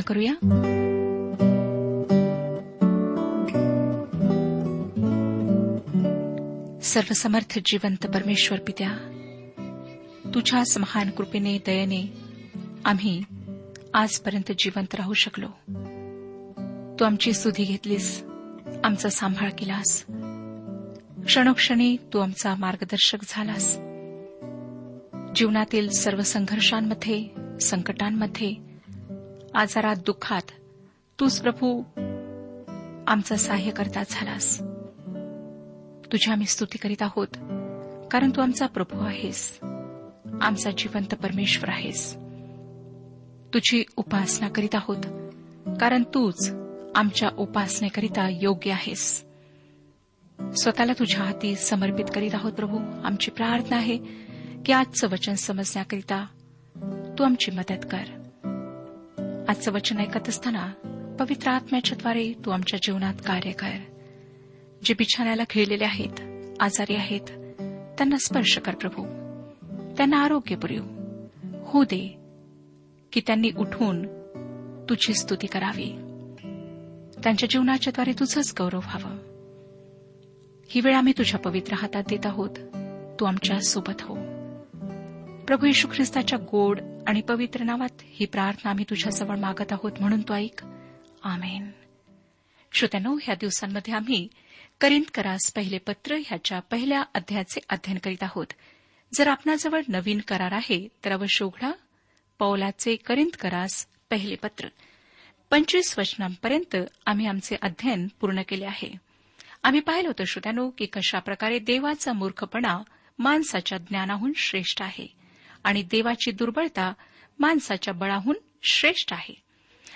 प्रार्थना करूया. सर्वसमर्थ जिवंत परमेश्वर पित्या तुझ्याच महान कृपेने दयेने आम्ही आजपर्यंत जिवंत राहू शकलो. तू आमची सुधी घेतलीस आमचा सांभाळ केलास. क्षणोक्षणी तू आमचा मार्गदर्शक झालास. जीवनातील सर्व संघर्षांमध्ये संकटांमध्ये आजारात दुःखात. तूच प्रभू आमचा सहाय्य करता झालास. तुझी आम्ही स्तुती करीत आहोत कारण तू आमचा प्रभू आहेस. आमचा जिवंत परमेश्वर आहेस. तुझी उपासना करीत आहोत कारण तूच आमच्या उपासनेकरिता योग्य आहेस. स्वतःला तुझ्या हाती समर्पित करीत आहोत प्रभू. आमची प्रार्थना आहे की आजचं वचन समजण्याकरिता तू आमची मदत कर. आजचं वचन ऐकत असताना पवित्र आत्म्याच्याद्वारे तू आमच्या जीवनात कार्य कर. जे बिछाण्याला खिळलेले आहेत आजारी आहेत त्यांना स्पर्श कर प्रभू. त्यांना आरोग्य पुरव. हो दे की त्यांनी उठून तुझी स्तुती करावी. त्यांच्या जीवनाच्याद्वारे तुझंच गौरव व्हावं. ही वेळ आम्ही तुझ्या पवित्र हातात देत आहोत. तू आमच्यासोबत हो. प्रभू येशू ख्रिस्ताच्या गोड आणि पवित्र नावात ही प्रार्थना आम्ही तुझ्याजवळ मागत आहोत म्हणून तो ऐक. आमेन. श्रोत्यानो ह्या दिवसांमध्ये आम्ही करिंद करास पहिले पत्र ह्याच्या पहिल्या अध्यायाचे अध्ययन करीत आहोत. जर आपणाजवळ नवीन करार आहे तर अवश्य उघडा पौलाचे करिंद करास पहिले पत्र. पंचवीस वचनांपर्यंत आम्ही आमचे अध्ययन पूर्ण केले आहे. आम्ही पाहिलं होतं श्रोत्यानो की कशाप्रकारे देवाचा मूर्खपणा माणसाच्या ज्ञानाहून श्रेष्ठ आहे. आणि देवाची दुर्बळता माणसाच्या बळाहून श्रेष्ठ आहे.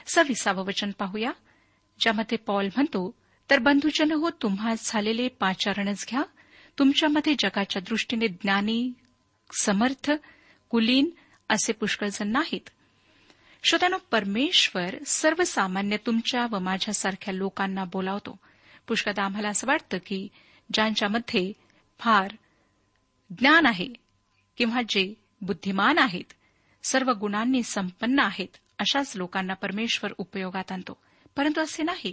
सविसावं वचन पाहूया. ज्यामध्ये पॉल म्हणतो तर बंधुजन हो तुम्हा झालेले पाचारणच घ्या. तुमच्यामध्ये जगाच्या दृष्टीने ज्ञानी समर्थ कुलीन असे पुष्कळजण नाहीत. श्रोत्यानो परमेश्वर सर्वसामान्य तुमच्या व माझ्यासारख्या लोकांना बोलावतो. पुष्कळदा आम्हाला असं वाटतं की ज्यांच्यामध्ये फार ज्ञान आहे किंवा जे बुद्धिमान आहेत. सर्व गुणांनी संपन्न आहेत अशाच लोकांना परमेश्वर उपयोगात आणतो. परंतु असे नाही.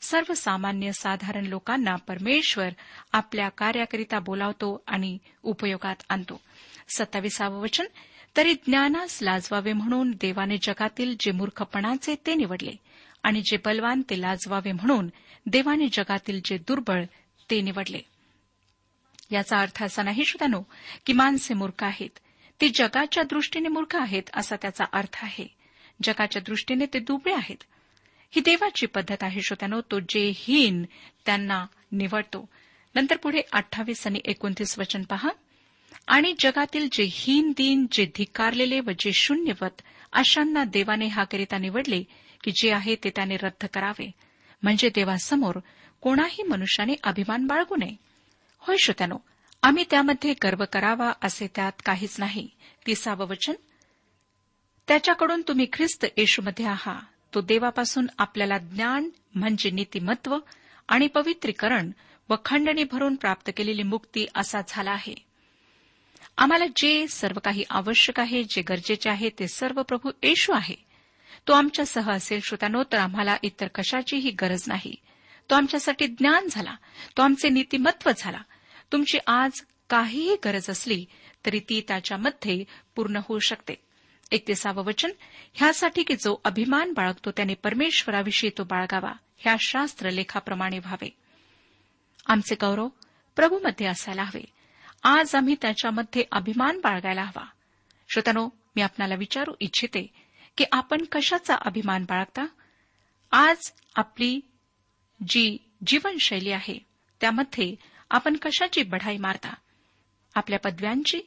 सर्वसामान्य साधारण लोकांना परमेश्वर आपल्या कार्याकरिता बोलावतो आणि उपयोगात आणतो. सत्तावीसावं वचन तरी ज्ञानास लाजवावे म्हणून देवाने जगातील जे मूर्खपणाचे ते निवडले. आणि जे बलवान ते लाजवावे म्हणून देवाने जगातील जे दुर्बळ ते निवडले. याचा अर्थ असा नाही श्रोतानो की माणसे मूर्ख आहेत. ते जगाच्या दृष्टीने मूर्ख आहेत असा त्याचा अर्थ आहे. जगाच्या दृष्टीने ते दुबळे आहेत. ही देवाची पद्धत आहे श्रोत्यानो तो जे हीन त्यांना निवडतो. नंतर पुढे अठ्ठावीस आणि एकोणतीस वचन पहा. आणि जगातील जे हीन दिन जे धिकारलेले व जे शून्यवत अशांना देवाने हा करिता निवडले की जे आहे ते त्याने रद्द करावे. म्हणजे देवासमोर कोणाही मनुष्याने अभिमान बाळगू नये. होय श्रोत्यानो आम्ही त्यामध्ये गर्व करावा असे त्यात काहीच नाही. तिसावं वचन त्याच्याकडून तुम्ही ख्रिस्त येशूमध्ये आहात तो देवापासून आपल्याला ज्ञान म्हणजे नीतिमत्व आणि पवित्रीकरण व खंडणी भरून प्राप्त केलेली मुक्ती असा झाला आहे. आम्हाला जे सर्व काही आवश्यक आहे जे गरजेचे आहे ते सर्व प्रभू येशू आहे. तो आमच्यासह असेल श्रोत्यानो तर आम्हाला इतर कशाचीही गरज नाही. तो आमच्यासाठी ज्ञान झाला. तो आमचे नीतिमत्व झाला. तुमची आज काहीही गरज असली तरी ती त्याच्यामध्ये पूर्ण होऊ शकते. एकतीसावं वचन ह्यासाठी की जो अभिमान बाळगतो त्याने परमेश्वराविषयी तो बाळगावा ह्या शास्त्र लेखाप्रमाणे व्हावे. आमचे गौरव प्रभूमध्ये असायला हवे. आज आम्ही त्याच्यामध्ये अभिमान बाळगायला हवा. श्रोतनो मी आपणाला विचारू इच्छिते की आपण कशाचा अभिमान बाळगता? आज आपली जी जीवनशैली आहे त्यामध्ये आपण कशाची बढाई मारता? आपल्या पदव्यांची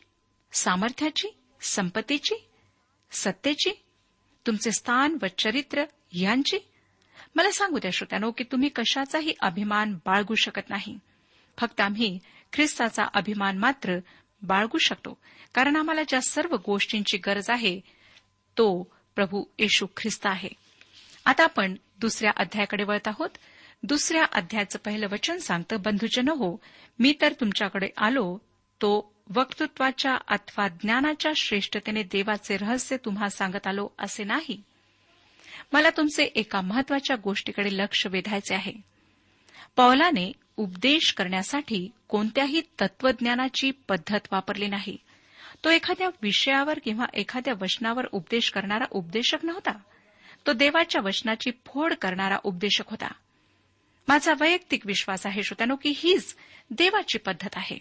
सामर्थ्याची संपत्तीची सत्तेची तुमचे स्थान व चरित्र यांची? मला सांगू द्या श्रोत्यानो की तुम्ही कशाचाही अभिमान बाळगू शकत नाही. फक्त आम्ही ख्रिस्ताचा अभिमान मात्र बाळगू शकतो. कारण आम्हाला ज्या सर्व गोष्टींची गरज आहे तो प्रभू येशू ख्रिस्त आहे. आता आपण दुसऱ्या अध्यायाकडे वळत आहोत. दुसऱ्या अध्यायाचं पहिलं वचन सांगतं बंधुजन हो मी तर तुमच्याकडे आलो. तो वक्तृत्वाच्या अथवा ज्ञानाच्या श्रेष्ठतेने देवाचे रहस्य तुम्हा सांगत आलो असे नाही. मला तुमचे एका महत्त्वाच्या गोष्टीकडे लक्ष वेधायचे आहे. पौलाने उपदेश करण्यासाठी कोणत्याही तत्वज्ञानाची पद्धत वापरली नाही. तो एखाद्या विषयावर किंवा एखाद्या वचनावर उपदेश करणारा उपदेशक नव्हता. तो देवाच्या वचनाची फोड करणारा उपदेशक होता. माझा वैयक्तिक विश्वास आहे श्रोत्यानो की हीच देवाची पद्धत आहे.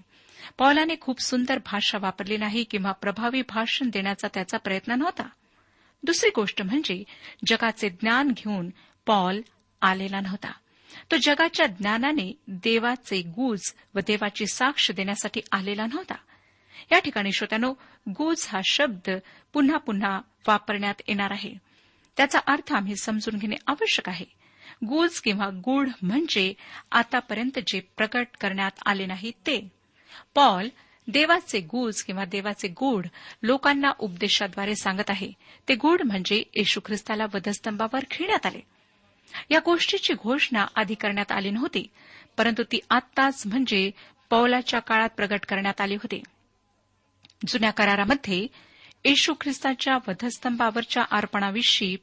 पौलाने खूप सुंदर भाषा वापरली नाही किंवा प्रभावी भाषण देण्याचा त्याचा प्रयत्न नव्हता. दुसरी गोष्ट म्हणजे जगाचे ज्ञान घेऊन पॉल आलेला नव्हता. तो जगाच्या ज्ञानाने देवाचे गुज व देवाची साक्ष देण्यासाठी आलेला नव्हता. या ठिकाणी श्रोत्यानो गुज हा शब्द पुन्हा पुन्हा वापरण्यात येणार आहे. त्याचा अर्थ आम्ही समजून घेणे आवश्यक आहे. गुज किंवा गुढ म्हणजे आतापर्यंत जे प्रकट करण्यात आले नाही ते. पॉल देवाचे गुज किंवा देवाचे गूढ लोकांना उपदेशाद्वारे सांगत आहे. ते गूढ म्हणजे येशू ख्रिस्ताला वधस्तंभावर खिळण्यात आले. या गोष्टीची घोषणा आधी करण्यात आली नव्हती परंतु ती आत्ताच म्हणजे पौलाच्या काळात प्रगट करण्यात आली होती. जुन्या करारामध्ये येशू ख्रिस्ताच्या वधस्तंभावरच्या अर्पणाविषयी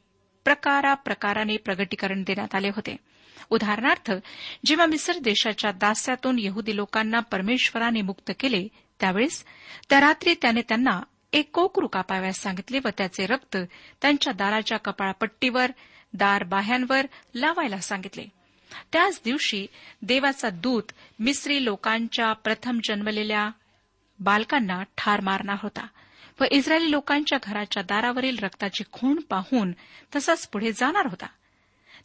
प्रकाराप्रकाराने प्रगटीकरण देण्यात आले होते. उदाहरणार्थ जेव्हा मिसर देशाच्या दास्यातून यहुदी लोकांना परमेश्वराने मुक्त केले त्यावेळेस त्या रात्री त्याने त्यांना एक कोकरू कापाव्यास सांगितले व त्याचे रक्त त्यांच्या दाराच्या कपाळपट्टीवर दार बाह्यांवर लावायला सांगितले. त्याच दिवशी देवाचा दूत मिस्री लोकांच्या प्रथम जन्मलेल्या बालकांना ठार मारणार होता. व इस्रायली लोकांच्या घराच्या दारावरील रक्ताची खूण पाहून तसाच पुढे जाणार होता.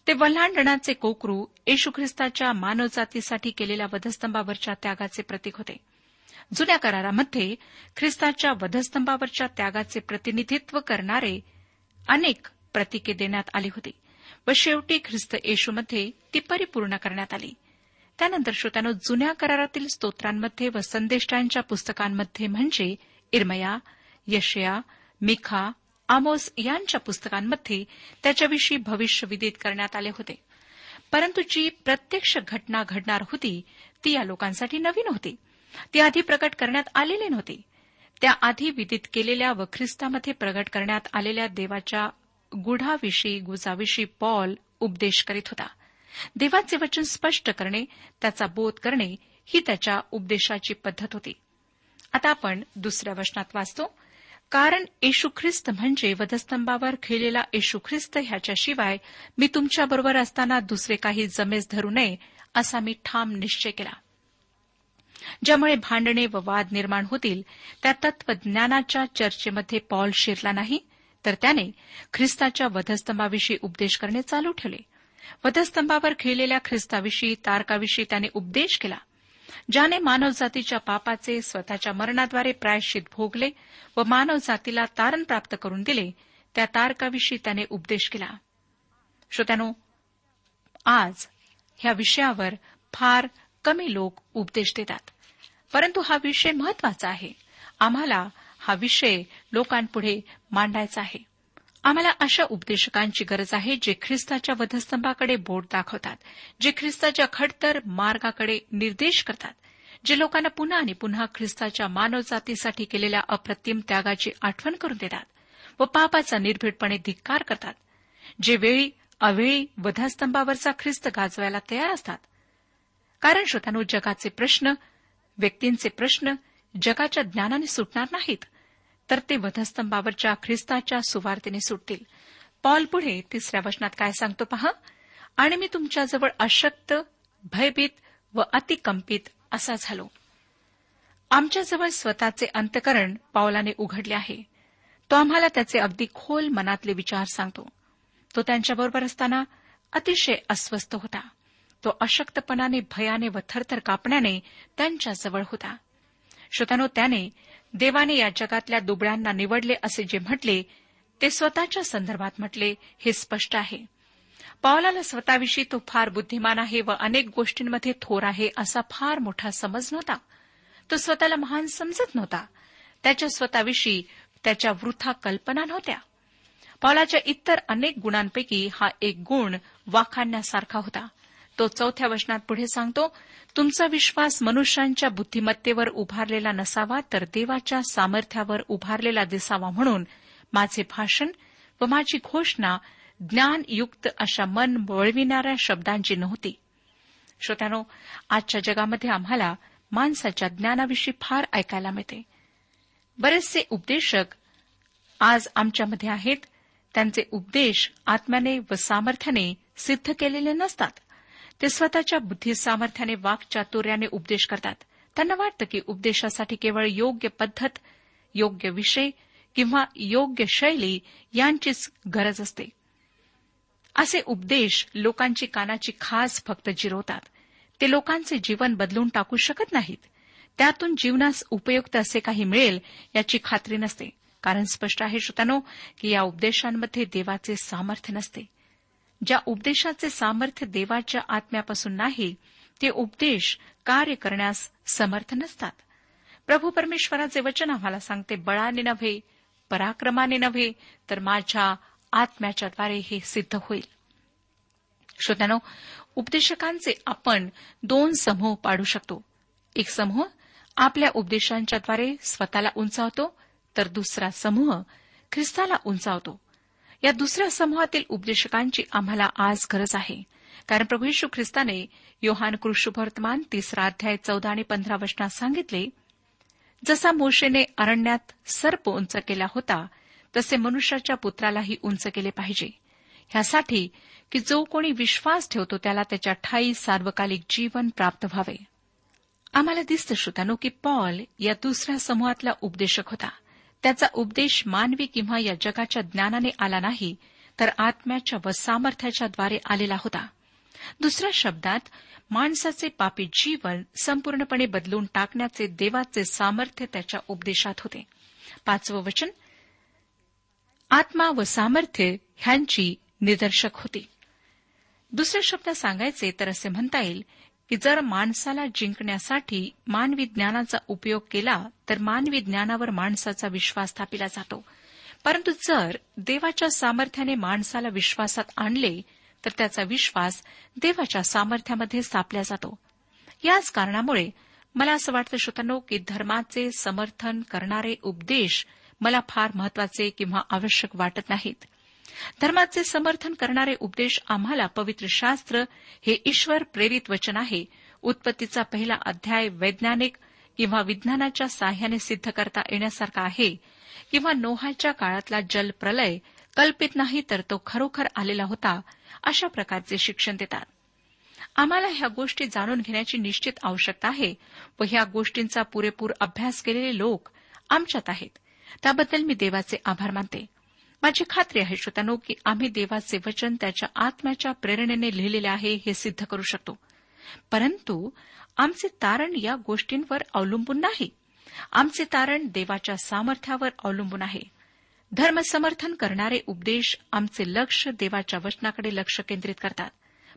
ते वल्हांडणाचे कोकरू येशू ख्रिस्ताच्या मानवजातीसाठी केलेल्या वधस्तंभावरच्या त्यागाचे प्रतीक होते. जुन्या करारामध्ये ख्रिस्ताच्या वधस्तंभावरच्या त्यागाचे प्रतिनिधित्व करणारे अनेक प्रतिके देण्यात आली होती व शेवटी ख्रिस्त येशूमध्ये ती परिपूर्ण करण्यात आली. त्यानंतर श्रोत्यानो जुन्या करारातील स्तोत्रांमध्ये व संदेष्टांच्या पुस्तकांमध्ये म्हणजे इरमया यशया मिखा आमोस यांच्या पुस्तकांमध्ये त्याच्याविषयी भविष्य विदित करण्यात आले होते. परंतु जी प्रत्यक्ष घटना घडणार होती ती या लोकांसाठी नवीन होती. ती आधी प्रकट करण्यात आलेली नव्हती. त्याआधी विदित केलेल्या व ख्रिस्तामध्ये प्रगट करण्यात आलेल्या देवाच्या गुढाविषयी गुजाविषयी पॉल उपदेश करीत होता. देवाचे वचन स्पष्ट करणे त्याचा बोध करणे ही त्याच्या उपदेशाची पद्धत होती. आता आपण दुसऱ्या वचनात वाचतो. कारण येशू ख्रिस्त म्हणजे वधस्तंभावर खेळलेला येशू ख्रिस्त ह्याच्याशिवाय मी तुमच्याबरोबर असताना दुसरे काही जमेस धरू नये असा मी ठाम निश्चय केला. ज्यामुळे भांडणे व वाद निर्माण होतील त्या तत्वज्ञानाच्या चर्चेमध्ये पॉल शिरला नाही तर त्याने ख्रिस्ताच्या वधस्तंभाविषयी उपदेश करणे चालू ठेवले. वधस्तंभावर खेळलेल्या ख्रिस्ताविषयी तारकाविषयी त्याने उपदेश केला. ज्याने मानवजातीच्या पापाचे स्वतःच्या मरणाद्वारे प्रायश्चित भोगले व मानवजातीला तारण प्राप्त करून दिले त्या तारकाविषयी त्याने उपदेश केला. श्रोत्यानो आज ह्या विषयावर फार कमी लोक उपदेश देतात. परंतु हा विषय महत्त्वाचा आहे. आम्हाला हा विषय लोकांपुढे मांडायचा आहे. आम्हाला अशा उपदेशकांची गरज आहे जे ख्रिस्ताच्या वधस्तंभाकडे बोट दाखवतात जे ख्रिस्ताच्या खडतर मार्गाकडे निर्देश करतात जे लोकांना पुन्हा आणि पुन्हा ख्रिस्ताच्या मानवजातीसाठी केलेल्या अप्रतिम त्यागाची आठवण करून देतात व पापाचा निर्भीडपणे धिक्कार करतात जे वेळी अवेळी वधस्तंभावरचा ख्रिस्त गाजवायला तयार असतात. कारण श्रोतानो जगाचे प्रश्न व्यक्तींचे प्रश्न जगाच्या ज्ञानाने सुटणार नाहीत. तर ते वधस्तंभावरच्या ख्रिस्ताच्या सुवार्तेने सुटतील. पॉल पुढे तिसऱ्या वचनात काय सांगतो पहा? आणि मी तुमच्याजवळ अशक्त भयभीत व अतिकंपित असा झालो. आमच्याजवळ स्वतःचे अंतकरण पावलाने उघडले आहे. तो आम्हाला त्याचे अगदी खोल मनातले विचार सांगतो. तो त्यांच्याबरोबर असताना अतिशय अस्वस्थ होता. तो अशक्तपणाने भयाने व थरथर कापण्याने त्यांच्याजवळ होता. श्रोतानो त्याने देवाने या जगातल्या दुबळ्यांना निवडले असे जे म्हटले ते स्वतःच्या संदर्भात म्हटले हे स्पष्ट आहे. पावलाला स्वतःविषयी तो फार बुद्धिमान आहे व अनेक गोष्टींमध्ये थोर आहे असा फार मोठा समज नव्हता. तो स्वतःला महान समजत नव्हता. त्याच्या स्वतःविषयी त्याच्या वृथा कल्पना नव्हत्या. पावलाच्या इतर अनेक गुणांपैकी हा एक गुण वाखाणण्यासारखा होता. तो चौथ्या वचनात पुढे सांगतो तुमचा विश्वास मनुष्यांच्या बुद्धिमत्तेवर उभारलेला नसावा तर देवाच्या सामर्थ्यावर उभारलेला दिसावा म्हणून माझे भाषण व माझी घोषणा ज्ञानयुक्त अशा मन वळविणाऱ्या शब्दांची नव्हती. श्रोत्यानो आजच्या जगामध्ये आम्हाला माणसाच्या ज्ञानाविषयी फार ऐकायला मिळते. बरेचसे उपदेशक आज आमच्यामध्ये आहेत त्यांचे उपदेश आत्म्याने व सामर्थ्याने सिद्ध केलेले नसतात. ते स्वतःच्या बुद्धी सामर्थ्याने वाकचातुर्याने उपदेश करतात. त्यांना वाटतं की उपदेशासाठी केवळ योग्य पद्धत योग्य विषय किंवा योग्य शैली यांचीच गरज असते. असे उपदेश लोकांची कानाची खास फक्त जिरवतात. ते लोकांचे जीवन बदलून टाकू शकत नाहीत. त्यातून जीवनास उपयुक्त असे काही मिळेल याची खात्री नसते. कारण स्पष्ट आहे श्रोतानो की या उपदेशांमध्ये देवाचे सामर्थ्य नसते. ज्या उपदेशाचे सामर्थ्य देवाच्या आत्म्यापासून नाही ते उपदेश कार्य करण्यास समर्थ नसतात. प्रभू परमेश्वराचे वचन आम्हाला सांगते बळाने नव्हे पराक्रमाने नव्हे तर माझ्या आत्म्याच्याद्वारे हे सिद्ध होईल. श्रोत्यानो उपदेशकांचे आपण दोन समूह पाडू शकतो. एक समूह आपल्या उपदेशांच्याद्वारे स्वतःला उंचावतो तर दुसरा समूह ख्रिस्ताला उंचावतो. या दुसऱ्या समूहातील उपदेशकांची आम्हाला आज गरज आहे. कारण प्रभू यशू ख्रिस्ताने योहान कृष्णवर्तमान तिसरा अध्याय चौदा आणि पंधरा वचनात सांगितले जसा मोशेने अरण्यात सर्प उंच केला होता तसे मनुष्याच्या पुत्रालाही उंच केले पाहिजे. ह्यासाठी की जो कोणी विश्वास ठेवतो त्याला त्याच्या ठाई सार्वकालिक जीवन प्राप्त व्हावे. आम्हाला दिसतं श्रोतानो की पॉल या दुसऱ्या समूहातला उपदेशक होता. त्याचा उपदेश मानवी किंवा या जगाच्या ज्ञानाने आला नाही तर आत्म्याच्या व सामर्थ्याच्या द्वारे आलेला होता. दुसऱ्या शब्दात माणसाचे पापी जीवन संपूर्णपणे बदलून टाकण्याचे देवाचे सामर्थ्य त्याच्या उपदेशात होते. पाचवं वचन आत्मा व सामर्थ्य ह्यांची निदर्शक होती. दुसऱ्या शब्दात सांगायचे तर असे म्हणता येईल की जर माणसाला जिंकण्यासाठी मानवी ज्ञानाचा उपयोग केला तर मानवी ज्ञानावर माणसाचा विश्वास स्थापिला जातो. परंतु जर देवाच्या सामर्थ्याने माणसाला विश्वासात आणले तर त्याचा विश्वास देवाच्या सामर्थ्यामध्ये स्थापला जातो. याच कारणामुळे मला असं वाटतं श्रोतांनो की धर्माचे समर्थन करणारे उपदेश मला फार महत्त्वाचे किंवा आवश्यक वाटत नाहीत. धर्माचे समर्थन करणारे उपदेश आम्हाला पवित्र शास्त्र हे ईश्वर प्रेरित वचन आहे. उत्पत्तीचा पहिला अध्याय वैज्ञानिक किंवा विज्ञानाच्या साह्याने सिद्ध करता येण्यासारखा आहे. किंवा नोहाच्या काळातला जल प्रलय कल्पित नाही तर तो खरोखर आलेला होता अशा प्रकारचे शिक्षण देतात. आम्हाला ह्या गोष्टी जाणून घेण्याची निश्चित आवश्यकता आहे व ह्या गोष्टींचा पुरेपूर अभ्यास केलेले लोक आमच्यात आहेत. त्याबद्दल मी देवाचे आभार मानते. माझी खात्री आहे श्रोत्यानो की आम्ही देवाचे वचन त्याच्या आत्म्याच्या प्रेरणेने लिहिलेले आहे हे सिद्ध करू शकतो. परंतु आमचे तारण या गोष्टींवर अवलंबून नाही. आमचे तारण देवाच्या सामर्थ्यावर अवलंबून आहे. धर्मसमर्थन करणारे उपदेश आमचे लक्ष देवाच्या वचनाकडे लक्ष केंद्रित करतात.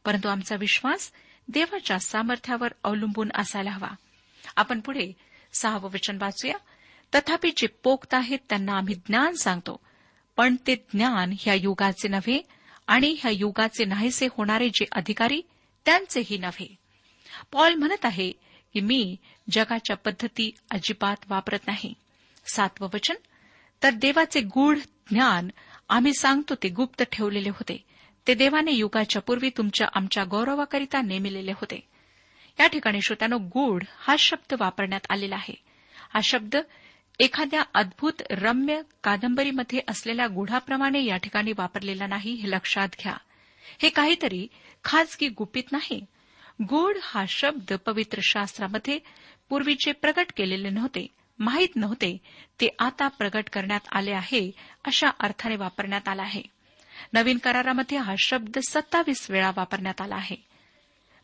परंतु आमचा विश्वास देवाच्या सामर्थ्यावर अवलंबून असायला हवा. आपण पुढे सहावं वचन वाचूया. तथापि जे पोक्त आहेत त्यांना आम्ही ज्ञान सांगतो. पण ते ज्ञान ह्या युगाचे नव्हे आणि ह्या युगाचे नाहीसे होणारे जे अधिकारी त्यांचेही नव्हे. पॉल म्हणत आहे की मी जगाच्या पद्धती अजिबात वापरत नाही. सातवं वचन तर देवाचे गूढ ज्ञान आम्ही सांगतो ते गुप्त ठेवलेले होते. ते देवाने युगाच्या पूर्वी तुमच्या आमच्या गौरवाकरिता नेमिलेले होते. या ठिकाणी श्रोत्यानो गूढ हा शब्द वापरण्यात आलेला आहे. हा शब्द एखाद्या अद्भुत रम्य कादंबरीमध्ये असलेल्या गुढाप्रमाणे या ठिकाणी वापरलेला नाही हे लक्षात घ्या. हे काहीतरी खाजगी गुपित नाही. गूढ हा शब्द पवित्र शास्त्रामध्ये पूर्वीचे प्रगट केलेले नव्हते माहीत नव्हते ते आता प्रगट करण्यात आले आहे अशा अर्थाने वापरण्यात आला आहे. नवीन करारामध्ये हा शब्द सत्तावीस वेळा वापरण्यात आला आहे.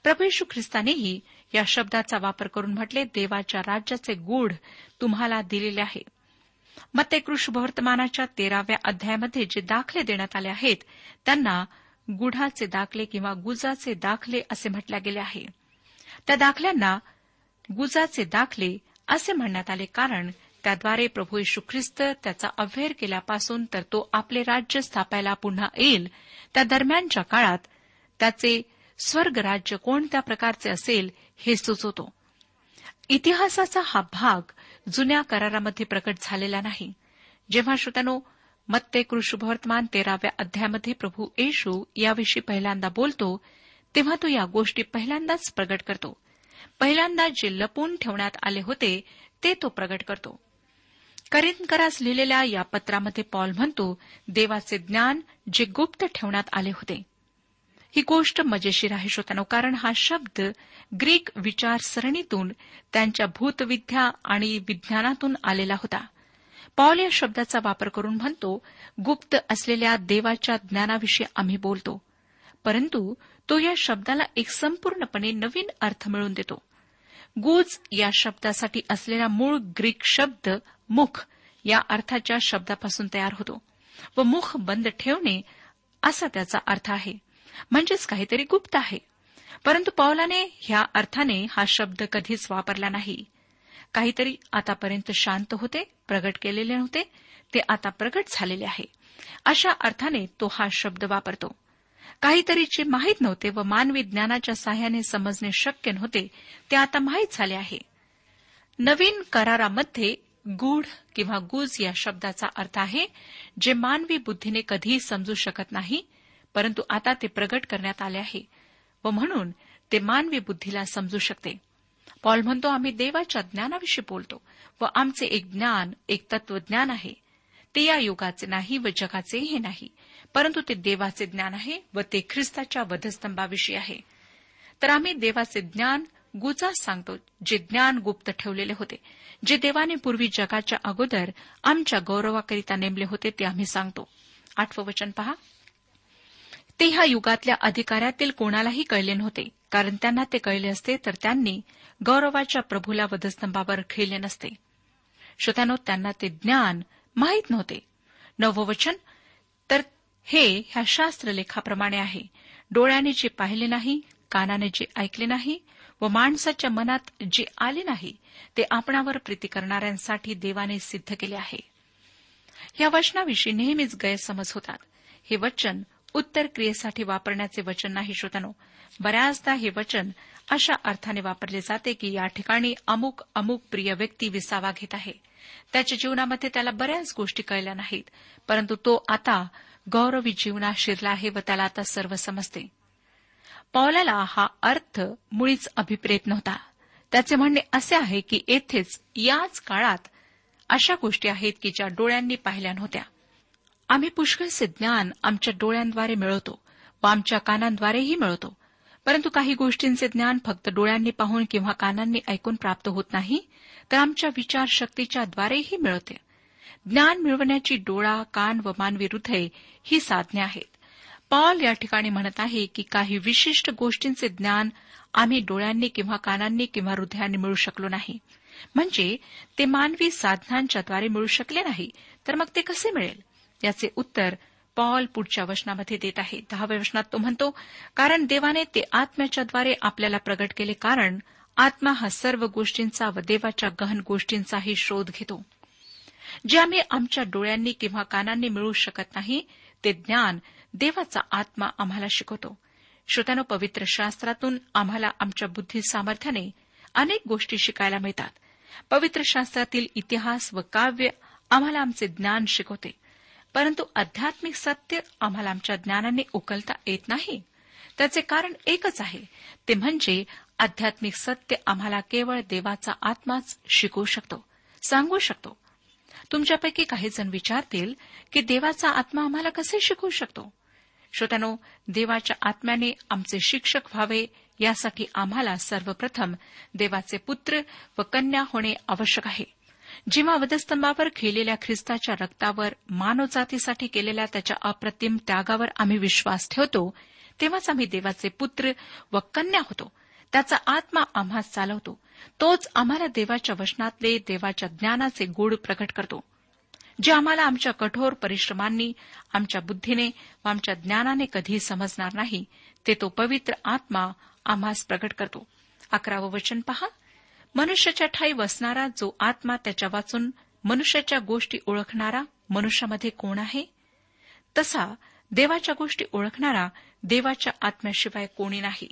प्रभू ख्रिस्तानेही या शब्दाचा वापर करून म्हटले देवाच्या राज्याचे गूढ तुम्हाला दिलेले आहे. मग ते कृष्णवर्तमानाच्या तेराव्या अध्यायामध्ये जे दाखले देण्यात आले आहेत त्यांना गुढाचे दाखले किंवा गुजाचे दाखले असे म्हटले गेले आहे. त्या दाखल्यांना गुजाचे दाखले असे म्हणण्यात आले कारण त्याद्वारे प्रभू यशू ख्रिस्त त्याचा अव्हेर केल्यापासून तर तो आपले राज्य स्थापायला पुन्हा येईल त्या दरम्यानच्या काळात त्याचे स्वर्ग राज्य कोणत्या प्रकारचे असेल हे सुचवतो. इतिहासाचा हा भाग जुन्या करारामध्ये प्रकट झालेला नाही. जेव्हा श्रोत्यानो मत्ते कृषुभवर्तमान तेराव्या अध्यायामध्ये प्रभू येशू याविषयी पहिल्यांदा बोलतो तेव्हा तो या गोष्टी पहिल्यांदाच प्रगट करतो. पहिल्यांदा जे लपून ठेवण्यात आले होते ते तो प्रगट करतो. करिंदकरास लिहिलेल्या या पत्रामध्ये पॉल म्हणतो देवाचे ज्ञान जे गुप्त ठेवण्यात आले होते. ही गोष्ट मजेशीर आहे श्रोत्यानो कारण हा शब्द ग्रीक विचारसरणीतून त्यांच्या भूतविद्या आणि विज्ञानातून आलेला होता. पॉल या शब्दाचा वापर करून म्हणतो गुप्त असलेल्या देवाच्या ज्ञानाविषयी आम्ही बोलतो परंतु तो या शब्दाला एक संपूर्णपणे नवीन अर्थ मिळवून देतो. गुज या शब्दासाठी असलेला मूळ ग्रीक शब्द मुख या अर्थाच्या शब्दापासून तयार होतो व मुख बंद ठेवणे असा त्याचा अर्थ आहे. म्हणजेच काहीतरी गुप्त आहे. परंतु पौलाने ह्या अर्थाने हा शब्द कधीच वापरला नाही. काहीतरी आतापर्यंत शांत होते प्रगट केलेले नव्हते ते आता प्रगट झालेले आहे. अशा अर्थाने तो हा शब्द वापरतो. काहीतरी जे माहीत नव्हते व मानवी ज्ञानाच्या सहाय्याने समजणे शक्य नव्हते ते आता माहीत झाले आहे. नवीन करारामध्ये गूढ किंवा गुज या शब्दाचा अर्थ आहे जे मानवी बुद्धीने कधीही समजू शकत नाही परंतु आता ते प्रगट करण्यात आले आहे व म्हणून ते मानवी बुद्धीला समजू शकते. पॉल म्हणतो आम्ही देवाच्या ज्ञानाविषयी बोलतो व आमचे एक ज्ञान एक तत्वज्ञान आहे. ते या युगाचे नाही व जगाचेही नाही परंतु ते देवाचे ज्ञान आहे व ते ख्रिस्ताच्या वधस्तंभाविषयी आहे. तर आम्ही देवाचे ज्ञान गुजास सांगतो जे ज्ञान गुप्त ठेवलेले होते जे देवाने पूर्वी जगाच्या अगोदर आमच्या गौरवाकरिता नेमले होते ते आम्ही सांगतो. आठवं वचन पहा. ते ह्या युगातल्या अधिकाऱ्यातील कोणालाही कळले नव्हते. कारण त्यांना ते कळले असते तर त्यांनी गौरवाच्या प्रभूला वधस्तंभावर खेळले नसते. श्रोत्यानो त्यांना ते ज्ञान माहीत नव्हते. नववचन तर हे ह्या शास्त्रलेखाप्रमाणे आहे. डोळ्याने जे पाहिले नाही कानाने जे ऐकले नाही व माणसाच्या मनात जे आले नाही ते आपणावर प्रीती करणाऱ्यांसाठी देवाने सिद्ध केले आहे. या वचनाविषयी नेहमीच गैरसमज होतात. हे वचन उत्तर क्रियेसाठी वापरण्याचे वचन नाही श्रोतनो बऱ्याचदा हे वचन अशा अर्थाने वापरले जाते की या ठिकाणी अमुक अमुक प्रिय व्यक्ती विसावा घेत आहे. त्याच्या जीवनामध्ये त्याला बऱ्याच गोष्टी कळल्या नाहीत परंतु तो आता गौरवी जीवनात शिरला आहे व त्याला आता सर्व समजते. पौलाला हा अर्थ मुळीच अभिप्रेत नव्हता. त्याचे म्हणणे असे आहे की येथेच याच काळात अशा गोष्टी आहेत की ज्या डोळ्यांनी पाहिल्या नव्हत्या. आम्ही पुष्कळचे ज्ञान आमच्या डोळ्यांद्वारे मिळवतो व आमच्या कानांद्वारेही मिळवतो. परंतु काही गोष्टींचे ज्ञान फक्त डोळ्यांनी पाहून किंवा कानांनी ऐकून प्राप्त होत नाही तर आमच्या विचारशक्तीच्या द्वारेही मिळते ज्ञान मिळवण्याची डोळा कान व मानवी हृदय ही साधने आहेत. पॉल या ठिकाणी म्हणत आहे की काही विशिष्ट गोष्टींचे ज्ञान आम्ही डोळ्यांनी किंवा कानांनी किंवा हृदयाने मिळू शकलो नाही. म्हणजे ते मानवी साधनांच्याद्वारे मिळू शकले नाही तर मग ते कसे मिळेल? याचे उत्तर पॉल पुढच्या वचनामध्ये देत आहे. दहाव्या वचनात तो म्हणतो कारण देवाने ते आत्म्याच्याद्वारे आपल्याला प्रगट केले कारण आत्मा हा सर्व गोष्टींचा व देवाच्या गहन गोष्टींचाही शोध घेतो. जे आम्ही आमच्या डोळ्यांनी किंवा कानांनी मिळू शकत नाही ते ज्ञान देवाचा आत्मा आम्हाला शिकवतो. श्रोत्यानो पवित्र शास्त्रातून आम्हाला आमच्या बुद्धी सामर्थ्याने अनेक गोष्टी शिकायला मिळतात. पवित्र शास्त्रातील इतिहास व काव्य आम्हाला आमचे ज्ञान शिकवते. परंतु आध्यात्मिक सत्य आम्हाला आमच्या ज्ञानाने उकलता येत नाही. त्याचे कारण एकच आहे. ते म्हणजे आध्यात्मिक सत्य आम्हाला केवळ देवाचा आत्माच शिकवू शकतो सांगू शकतो. तुमच्यापैकी काही जण विचारतील की देवाचा आत्मा आम्हाला कसे शिकवू शकतो? श्रोत्यानो देवाच्या आत्म्याने आमचे शिक्षक व्हावे यासाठी आम्हाला सर्वप्रथम देवाचे पुत्र व कन्या होणे आवश्यक आहे. जेव्हा वधस्तंभावर खेळलेल्या ख्रिस्ताच्या रक्तावर मानवजातीसाठी केलेल्या त्याच्या अप्रतिम त्यागावर आम्ही विश्वास ठेवतो. तेव्हाच आम्ही देवाचे पुत्र व कन्या होतो. त्याचा आत्मा आम्हा चालवतो. तोच आम्हाला देवाच्या वचनातले देवाच्या ज्ञानाचे गुढ प्रकट करतो. जे आम्हाला आमच्या कठोर परिश्रमांनी आमच्या बुद्धीने व आमच्या ज्ञानाने कधी समजणार नाही ते तो पवित्र आत्मा आम्हास प्रकट करतो. अकरावं वचन पहा. मनुष्याच्या ठाई वसणारा जो आत्मा त्याच्या वाचून मनुष्याच्या गोष्टी ओळखणारा मनुष्यामध्ये कोण आहे? तसा देवाच्या गोष्टी ओळखणारा देवाच्या आत्म्याशिवाय कोणी नाही.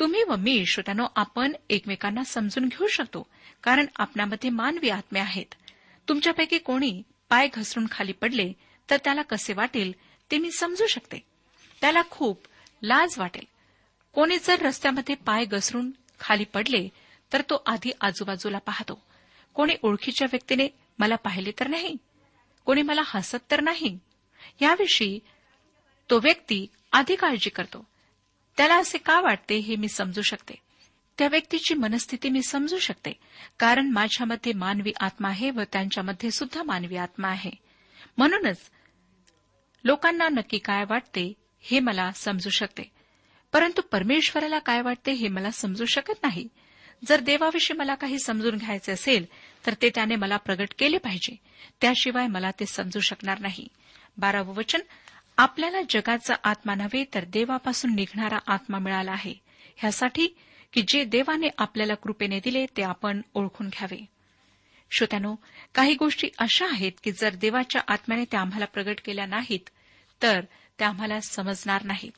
तुम्ही व मी श्रोत्यानो आपण एकमेकांना समजून घेऊ शकतो कारण आपणामध्ये मानवी आत्मे आहेत. तुमच्यापैकी कोणी पाय घसरून खाली पडले तर त्याला कसे वाटेल ते मी समजू शकते. त्याला खूप लाज वाटेल. कोणी जर रस्त्यामध्ये पाय घसरून खाली पडले तर तो आधी आजूबाजूला पाहतो. कोणी ओळखीच्या व्यक्तीने मला पाहिले तर नाही. कोणी मला हसत तर नाही. याविषयी तो व्यक्ती आधी काळजी करतो. त्याला असे का वाटते हे मी समजू शकते. त्या व्यक्तीची मनस्थिती मी समजू शकते. कारण माझ्यामध्ये मानवी आत्मा आहे व त्यांच्यामध्ये सुद्धा मानवी आत्मा आहे. म्हणूनच लोकांना नक्की काय वाटते हे मला समजू शकते. परंतु परमेश्वराला काय वाटते हे मला समजू शकत नाही. जर देवाविषयी मला काही समजून घ्यायचे असेल तर ते त्याने मला प्रगट केले पाहिजे. त्याशिवाय मला ते समजू शकणार नाही. बारावं वचन आपल्याला जगाचा आत्मा नव्हे तर देवापासून निघणारा आत्मा मिळाला आहे. ह्यासाठी की जे देवाने आपल्याला कृपेने दिले ते आपण ओळखून घ्यावे. श्रोत्यानो काही गोष्टी अशा आहेत की जर देवाच्या आत्म्याने त्या आम्हाला प्रगट केल्या नाहीत तर त्या आम्हाला समजणार नाहीत.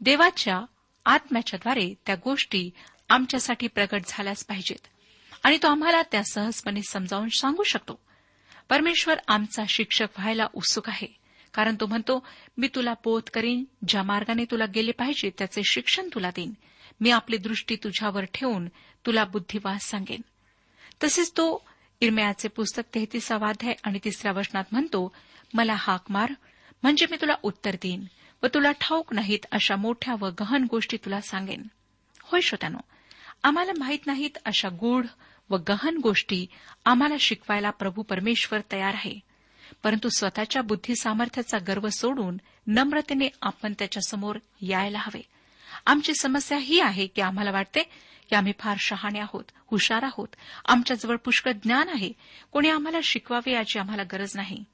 देवाच्या आत्म्याच्याद्वारे त्या गोष्टी आमच्यासाठी प्रगट झाल्यास पाहिजेत. आणि तो आम्हाला त्या सहजपणे समजावून सांगू शकतो. परमेश्वर आमचा शिक्षक व्हायला उत्सुक आहे. कारण तो म्हणतो मी तुला बोध करीन ज्या मार्गाने तुला गेले पाहिजे त्याचे शिक्षण तुला देईन. मी आपली दृष्टी तुझ्यावर ठेवून तुला बुद्धिवास सांगेन. तसेच तो इरमयाचे पुस्तक तेहतीसावाध्याय आणि तिसऱ्या वचनात म्हणतो मला हाक मार म्हणजे मी तुला उत्तर देईन व तुला ठाऊक नाहीत अशा मोठ्या व गहन गोष्टी तुला सांगेन. होय श्रोत्यानो आम्हाला माहीत नाहीत अशा गूढ व गहन गोष्टी आम्हाला शिकवायला प्रभू परमेश्वर तयार आहे. परंतु स्वतःच्या बुद्धी सामर्थ्याचा गर्व सोडून नम्रतेने आपण त्याच्यासमोर यायला हवे. आमची समस्या ही आहे की आम्हाला वाटते की आम्ही फार शहाणे आहोत हुशार आहोत. आमच्याजवळ पुष्कळ ज्ञान आहे. कोणी आम्हाला शिकवावे याची आम्हाला गरज नाही.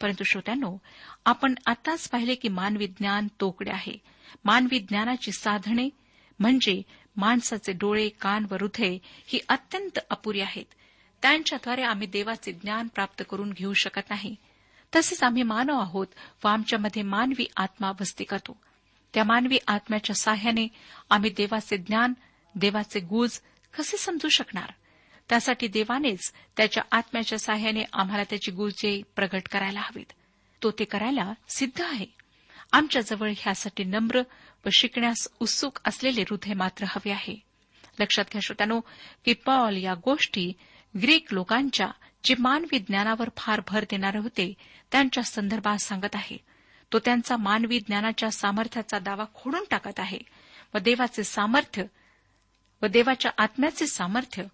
परंतु श्रोत्यांनो आपण आताच पाहिले की मानवी ज्ञान तोकडे आहे. मानवी ज्ञानाची साधने म्हणजे माणसाचे डोळे कान व हृदय ही अत्यंत अपुरी आहेत. त्यांच्याद्वारे आम्ही देवाचे ज्ञान प्राप्त करून घेऊ शकत नाही. तसेच आम्ही मानव आहोत व आमच्यामध्ये मानवी आत्मा वस्ती करतो. त्या मानवी आत्म्याच्या साह्याने आम्ही देवाचे ज्ञान देवाचे गुज कसे समजू शकणार? त्यासाठी देवानेच त्याच्या आत्म्याच्या साह्याने आम्हाला त्याची गुजे प्रगट करायला हवीत. तो ते करायला सिद्ध आहे. आमच्याजवळ ह्यासाठी नम्र व शिकण्यास उत्सुक असलेले हृदय मात्र हवे आहे. लक्षात घ्या श्रोत्यानो की पॉल या गोष्टी ग्रीक लोकांच्या जे मानवी ज्ञानावर फार भर देणारे होते त्यांच्या संदर्भात सांगत आहे. तो त्यांचा मानवी ज्ञानाच्या सामर्थ्याचा दावा खोडून टाकत आहे व देवाचे सामर्थ्य व देवाच्या आत्म्याचे सामर्थ्य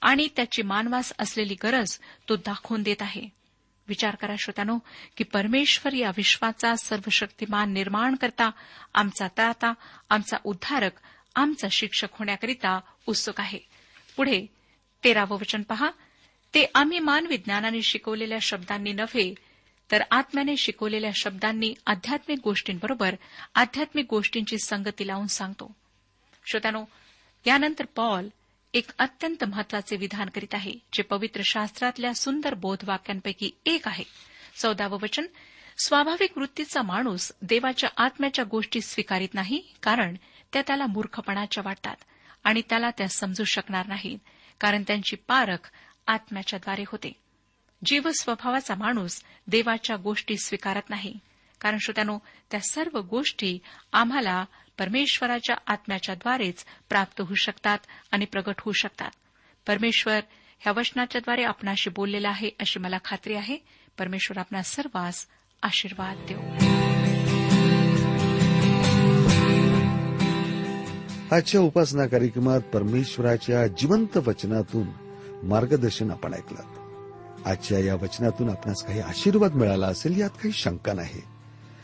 आणि त्याची मानवास असलेली गरज तो दाखवून देत आहे. विचार करा श्रोत्यानो की परमेश्वर या विश्वाचा सर्वशक्तिमान निर्माण करता आमचा त्राता आमचा उद्धारक आमचा शिक्षक होण्याकरिता उत्सुक आहे. पुढे तेरावं वचन पहा. ते आम्ही मानवी ज्ञानाने शिकवलेल्या शब्दांनी नव्हे तर आत्म्याने शिकवलेल्या शब्दांनी आध्यात्मिक गोष्टींबरोबर आध्यात्मिक गोष्टींची संगती लावून सांगतो. श्रोत्यानो यानंतर पॉल एक अत्यंत महत्त्वाचे विधान करीत आहे जे पवित्र शास्त्रातल्या सुंदर बोधवाक्यांपैकी एक आहे. चौदावं वचन स्वाभाविक वृत्तीचा माणूस देवाच्या आत्म्याच्या गोष्टी स्वीकारित नाही कारण त्या त्याला मूर्खपणाच्या वाटतात आणि त्याला त्या समजू शकणार नाहीत कारण त्यांची पारख आत्म्याच्याद्वारे होते. जीव स्वभावाचा माणूस देवाच्या गोष्टी स्वीकारत नाही कारण श्रोत्यानो त्या सर्व गोष्टी आम्हाला परमेश्वराच्या आत्म्याच्याद्वारेच प्राप्त होऊ शकतात आणि प्रगट होऊ शकतात. परमेश्वर ह्या वचनाच्याद्वारे आपणाशी बोललेला आहे अशी मला खात्री आहे. परमेश्वर आपणा सर्वांस आशीर्वाद देऊ. आजच्या उपासना कार्यक्रमात परमेश्वराच्या जिवंत वचनातून मार्गदर्शन आपण ऐकलं. आजच्या या वचनातून आपणास काही आशीर्वाद मिळाला असेल यात काही शंका नाही.